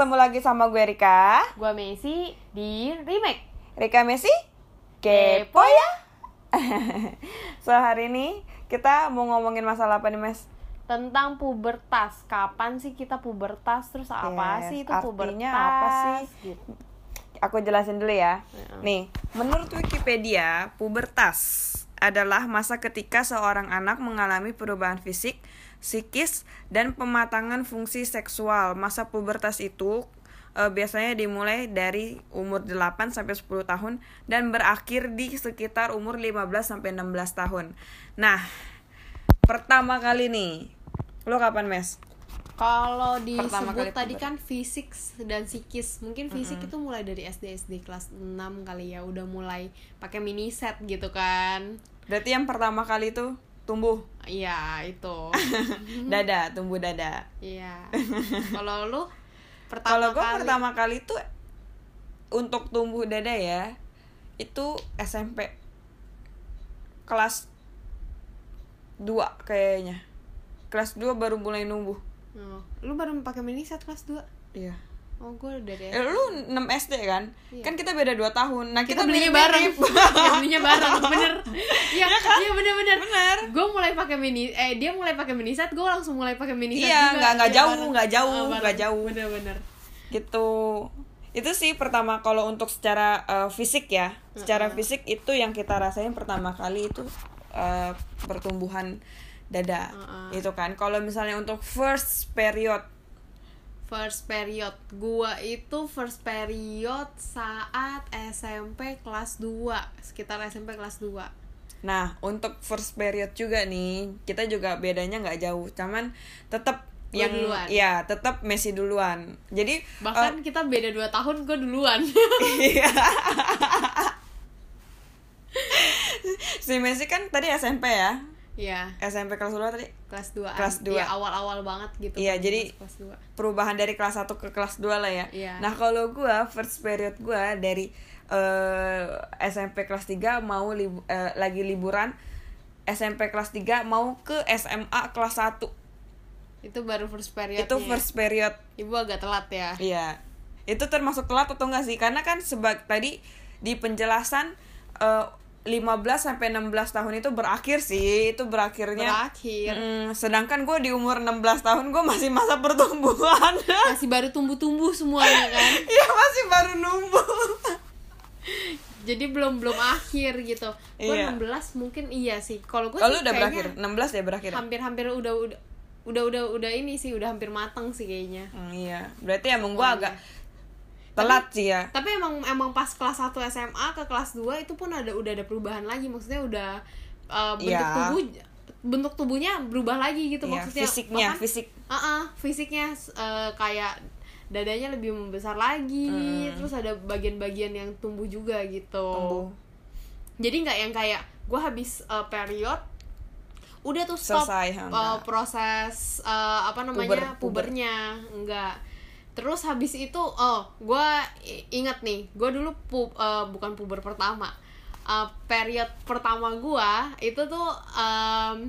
ketemu lagi sama gue Rika. Gua Messi di remake. Rika Messi, kepo ya. so hari ini kita mau ngomongin masalah apa nih Mes? Tentang pubertas. Kapan sih kita pubertas? Terus apa Yes, sih itu artinya pubertas? apa sih? Gitu. Aku jelasin dulu ya. Heeh. Nih, menurut Wikipedia, pubertas adalah masa ketika seorang anak mengalami perubahan fisik, psikis, dan pematangan fungsi seksual. Masa pubertas itu eh, biasanya dimulai dari umur 8 sampai 10 tahun dan berakhir di sekitar umur 15 sampai 16 tahun. Nah, pertama kali nih, lo kapan, Mes? Kalau Pertama kali disebut tadi puber. kan fisik dan psikis. Mungkin fisik itu mulai dari SD SD kelas 6 kali ya udah mulai pakai mini set gitu kan. Berarti yang pertama kali itu tumbuh Iya, itu. dada, tumbuh dada. Iya. Kalau lu pertama Kalau gue kali pertama kali tuh untuk tumbuh dada ya itu SMP kelas 2 kayaknya. Kelas 2 baru mulai numbuh. Oh, lu baru pakai mini set kelas 2? Iya. Oh, gue dari Eh, lu 6 SD kan? Iya. Kan kita beda 2 tahun. Nah, kita, kita belinya bareng ya, belinya bareng bener iya iya bener bener Bener. gue mulai pakai mini eh dia mulai pakai mini set gue langsung mulai pakai mini set Iya, juga. nggak- nggak Iya, jauh, bareng. nggak jauh, Oh, jauh. bener bener gitu itu sih pertama kalau untuk secara eh, fisik ya secara fisik itu yang kita rasain pertama kali itu eh, pertumbuhan dada Heeh. itu kan kalau misalnya untuk first period first period. Gua itu first period saat SMP kelas 2 sekitar SMP kelas 2 nah untuk first period juga nih kita juga bedanya nggak jauh cuman tetap Gua yang duluan. ya tetap Messi duluan. Jadi bahkan kita beda 2 tahun gue duluan. Si Messi kan tadi SMP ya Iya SMP kelas 2 tadi kelas 2 Kelas dua. ya, awal-awal banget gitu Iya, kan, jadi- kelas 2 perubahan dari kelas 1 ke kelas 2 lah ya. Iya. Nah, kalau gua first period gua dari eh, SMP kelas 3 mau libu- eh, lagi liburan SMP kelas 3 mau ke SMA kelas 1. itu baru first period Itu first period. ibu agak telat ya Iya. Itu termasuk telat atau enggak sih? Karena kan sebag tadi di penjelasan eh, 15 sampai 16 tahun itu berakhir sih. Itu berakhirnya berakhir Mm, sedangkan gue di umur 16 tahun gue masih masa pertumbuhan. masih baru tumbuh-tumbuh semuanya kan Iya masih baru numbuh. jadi belum belum akhir gitu gue Iya. 16 mungkin iya sih kalau gue Kalau udah berakhir, 16 ya berakhir. hampir-hampir udah udah udah udah udah ini sih udah hampir matang sih kayaknya Hmm, iya, berarti emang gue Oh, agak telat sih ya. tapi emang emang pas kelas 1 SMA ke kelas 2 itu pun ada udah ada perubahan lagi maksudnya udah uh, bentuk Iya. tubuh bentuk tubuhnya berubah lagi gitu Iya, maksudnya fisiknya, Bahkan- fisik. Uh-uh, fisiknya uh, kayak dadanya lebih membesar lagi Hmm. terus ada bagian-bagian yang tumbuh juga gitu Tumbuh. jadi nggak yang kayak gue habis uh, period udah tuh stop Selesai, uh, proses uh, apa namanya Puber, puber. pubernya enggak terus habis itu oh gue inget nih gue dulu pu uh, bukan puber pertama. Uh, period pertama gue itu tuh um,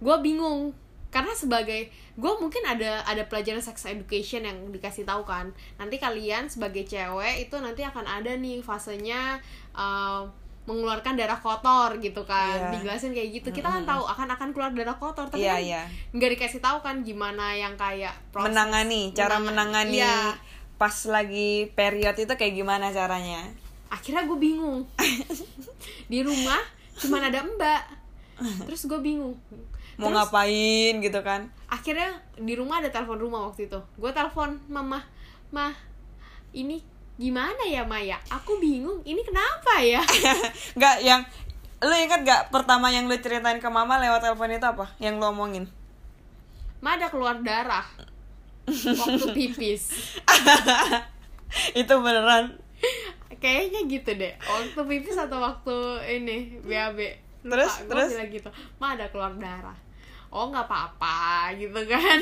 gue bingung. Karena sebagai gue mungkin ada ada pelajaran sex education yang dikasih tahu kan. Nanti kalian sebagai cewek itu nanti akan ada nih fasenya uh, mengeluarkan darah kotor gitu kan. Iya. dijelasin kayak gitu. Kita kan tahu akan akan keluar darah kotor tapi Iya, kan nggak dikasih tahu kan gimana yang kayak proses Menangani, cara menangan- menangani Iya. pas lagi period itu kayak gimana caranya? akhirnya gue bingung. Di rumah cuman ada mbak. Terus gue bingung. Mau Terus ngapain gitu kan? akhirnya di rumah ada telepon rumah waktu itu. Gue telepon mama mah ini gimana ya Maya aku bingung ini kenapa ya Enggak yang lu ingat gak pertama yang lu ceritain ke mama lewat telepon itu apa? Yang lu omongin? Ma ada keluar darah waktu pipis itu beneran. kayaknya gitu deh waktu pipis atau waktu ini BAB Lupa, Terus, terus? bilang gitu ma ada keluar darah oh nggak apa-apa gitu kan.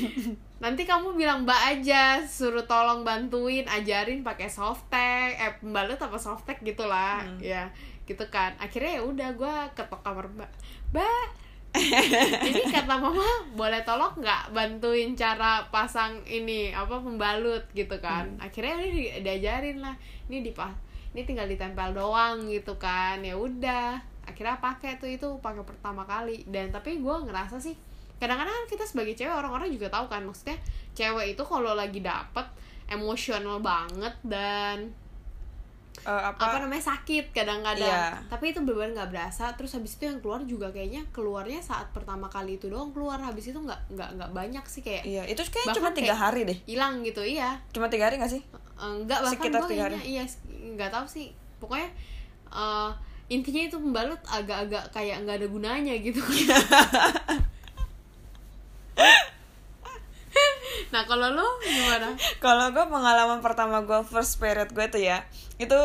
Nanti kamu bilang mbak aja suruh tolong bantuin ajarin pakai softtek eh pembalut apa softtek gitulah Hmm. ya gitu kan. Akhirnya ya udah gue ketok kamar mbak. Mbak ini kata mama boleh tolong nggak bantuin cara pasang ini apa pembalut? Gitu kan. Akhirnya ini di- diajarin lah. Ini dipas ini tinggal ditempel doang gitu kan. Ya udah akhirnya pakai tuh itu pakai pertama kali. Dan tapi gue ngerasa sih kadang-kadang kan kita sebagai cewek orang-orang juga tahu kan maksudnya cewek itu kalau lagi dapet emosional banget dan Eh, apa, apa namanya sakit kadang-kadang. Iya. tapi itu benar nggak berasa. Terus habis itu yang keluar juga kayaknya keluarnya saat pertama kali itu doang keluar. Habis itu nggak nggak nggak banyak sih kayak iya itu Bahkan cuma tiga kayak- hari deh. hilang gitu iya. Cuma tiga hari gak sih? Eh, enggak bahkan Sekitar kayaknya iya nggak tahu sih. Pokoknya eh, intinya itu pembalut agak-agak kayak nggak ada gunanya gitu. Nah kalau lo gimana? Kalau gue pengalaman pertama gue first period gue tuh ya itu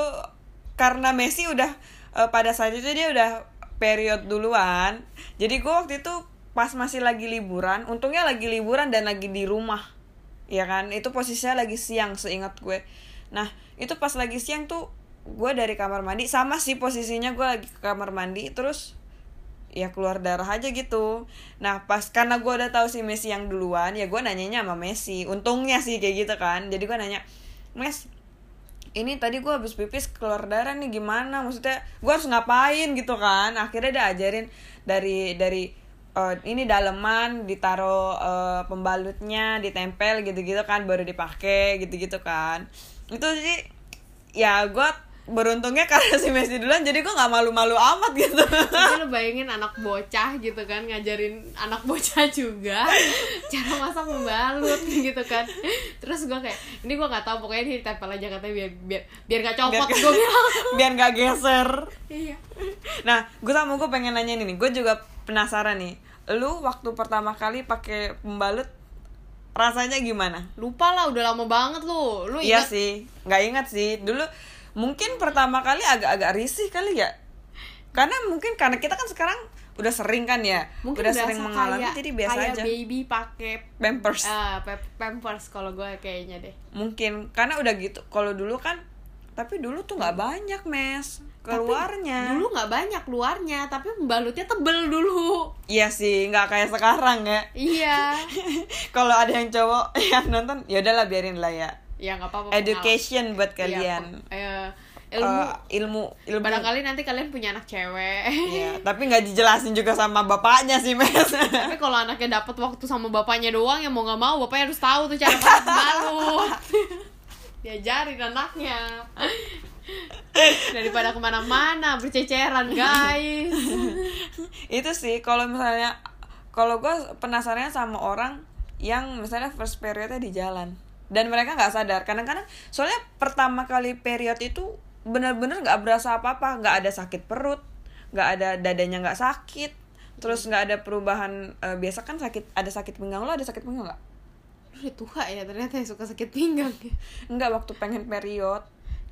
karena Messi udah eh, pada saat itu dia udah period duluan. Jadi gue waktu itu pas masih lagi liburan untungnya lagi liburan dan lagi di rumah ya kan? Itu posisinya lagi siang seingat gue. Nah itu pas lagi siang tuh gue dari kamar mandi sama sih posisinya gue lagi ke kamar mandi terus ya keluar darah aja gitu. Nah pas karena gue udah tahu si Messi yang duluan ya gue nanyanya sama Messi. Untungnya sih kayak gitu kan. Jadi gue nanya Mes ini tadi gue habis pipis keluar darah nih gimana? Maksudnya gue harus ngapain? Gitu kan. Akhirnya dia ajarin dari dari eh, ini daleman ditaro eh, pembalutnya ditempel gitu-gitu kan baru dipakai gitu-gitu kan. Itu sih ya gue beruntungnya karena si Messi duluan jadi gue nggak malu-malu amat gitu Tapi lo bayangin anak bocah gitu kan ngajarin anak bocah juga cara masak membalut gitu kan. Terus gue kayak ini gue nggak tahu pokoknya ini ditempel aja katanya biar biar biar gak copot Biar- gue bilang. biar nggak geser Iya. nah gue sama gue pengen nanya ini nih gue juga penasaran nih lu waktu pertama kali pakai pembalut rasanya gimana Lupa lah udah lama banget lu. Lu iya sih nggak ingat sih dulu mungkin pertama kali agak-agak risih kali ya. Karena mungkin karena kita kan sekarang udah sering kan ya. Mungkin udah sering mengalami kayak, jadi biasa kayak aja. baby pakai pampers. Pe- pampers kalau gue kayaknya deh. mungkin karena udah gitu kalau dulu kan tapi dulu tuh nggak banyak mes. Tapi keluarnya. dulu nggak banyak luarnya, tapi pembalutnya tebel dulu. iya sih nggak kayak sekarang ya. Iya. kalau ada yang cowok yang nonton ya udahlah biarin lah ya ya nggak apa-apa. education buat pengalaman. kalian. Iya, pe- eh, ilmu. Eh, ilmu ilmu. Barangkali nanti kalian punya anak cewek. Iya, tapi nggak dijelasin juga sama bapaknya sih mes tapi kalau anaknya dapat waktu sama bapaknya doang ya mau nggak mau bapaknya harus tahu tuh cara masak balut diajarin anaknya. Daripada ke mana-mana berceceran guys. Itu sih kalau misalnya kalau gue penasarannya sama orang yang misalnya first periodnya di jalan dan mereka nggak sadar. Kadang-kadang soalnya pertama kali period itu bener-bener nggak berasa apa-apa. Nggak ada sakit perut nggak ada dadanya nggak sakit. Terus nggak ada perubahan eh, biasa kan sakit ada sakit pinggang. Lo ada sakit pinggang nggak? Lu udah tua ya ternyata yang suka sakit pinggang. Nggak waktu pengen period.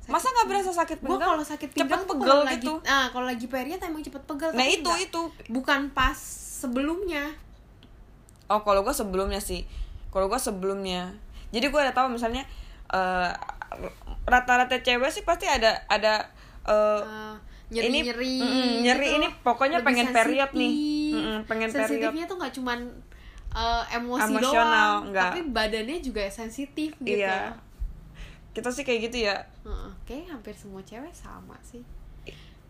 Masa nggak berasa sakit pinggang? Kalau sakit pinggang cepet pegel lagi gitu. Ah kalau lagi period emang cepet pegel nah itu nggak- itu. bukan pas sebelumnya. Oh kalau gue sebelumnya sih. Kalau gue sebelumnya Jadi gue udah tahu misalnya eh, Rata-rata cewek sih pasti ada Ada eh, nyeri ini nyeri mm, nyeri ini pokoknya pengen period nih. Mm-mm, pengen period. Sensitifnya tuh nggak cuman eh, emosi Emosional, doang nggak. tapi badannya juga sensitif gitu. Iya. Kita sih kayak gitu ya. Heeh, kayak hampir semua cewek sama sih.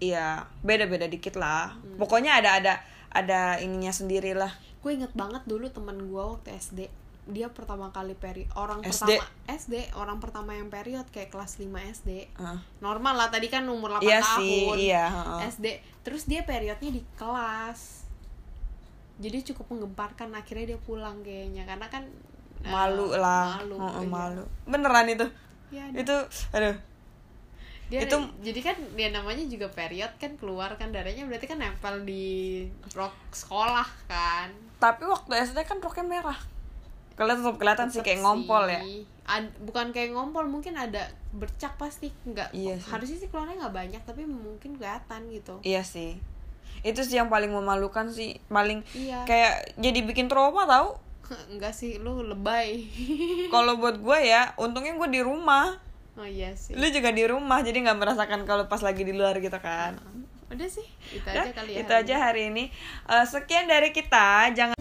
Iya Beda-beda dikit lah. Hmm. Pokoknya ada ada Ada ininya sendiri lah gue inget banget dulu temen gue waktu SD dia pertama kali period orang SD? pertama SD orang pertama yang period kayak kelas 5 SD Heeh. normal lah tadi kan umur 8 Iya tahun sih Iya heeh. SD terus dia periodnya di kelas. Jadi cukup menggemparkan akhirnya dia pulang kayaknya. Karena kan eh, Malu lah. malu, Heeh, iya. malu. Beneran itu? Iya, Itu Aduh. Dia itu- jadi kan dia namanya juga period kan keluar kan darahnya berarti kan nempel di rok sekolah kan. Tapi waktu SD kan roknya merah Kalian tetap kelihatan sih kayak ngompol ya. Ad- bukan kayak ngompol mungkin ada bercak pasti nggak Iya sih. harusnya sih keluarnya nggak banyak tapi mungkin kelihatan gitu Iya sih. Itu sih yang paling memalukan sih, paling iya kayak jadi bikin trauma tau. enggak sih lu lebay Kalau buat gue ya, untungnya gue di rumah. oh iya sih Lu juga di rumah, jadi nggak merasakan kalau pas lagi di luar gitu kan. udah sih itu Udah, aja kali ya itu hari aja ini. hari ini Eh, sekian dari kita jangan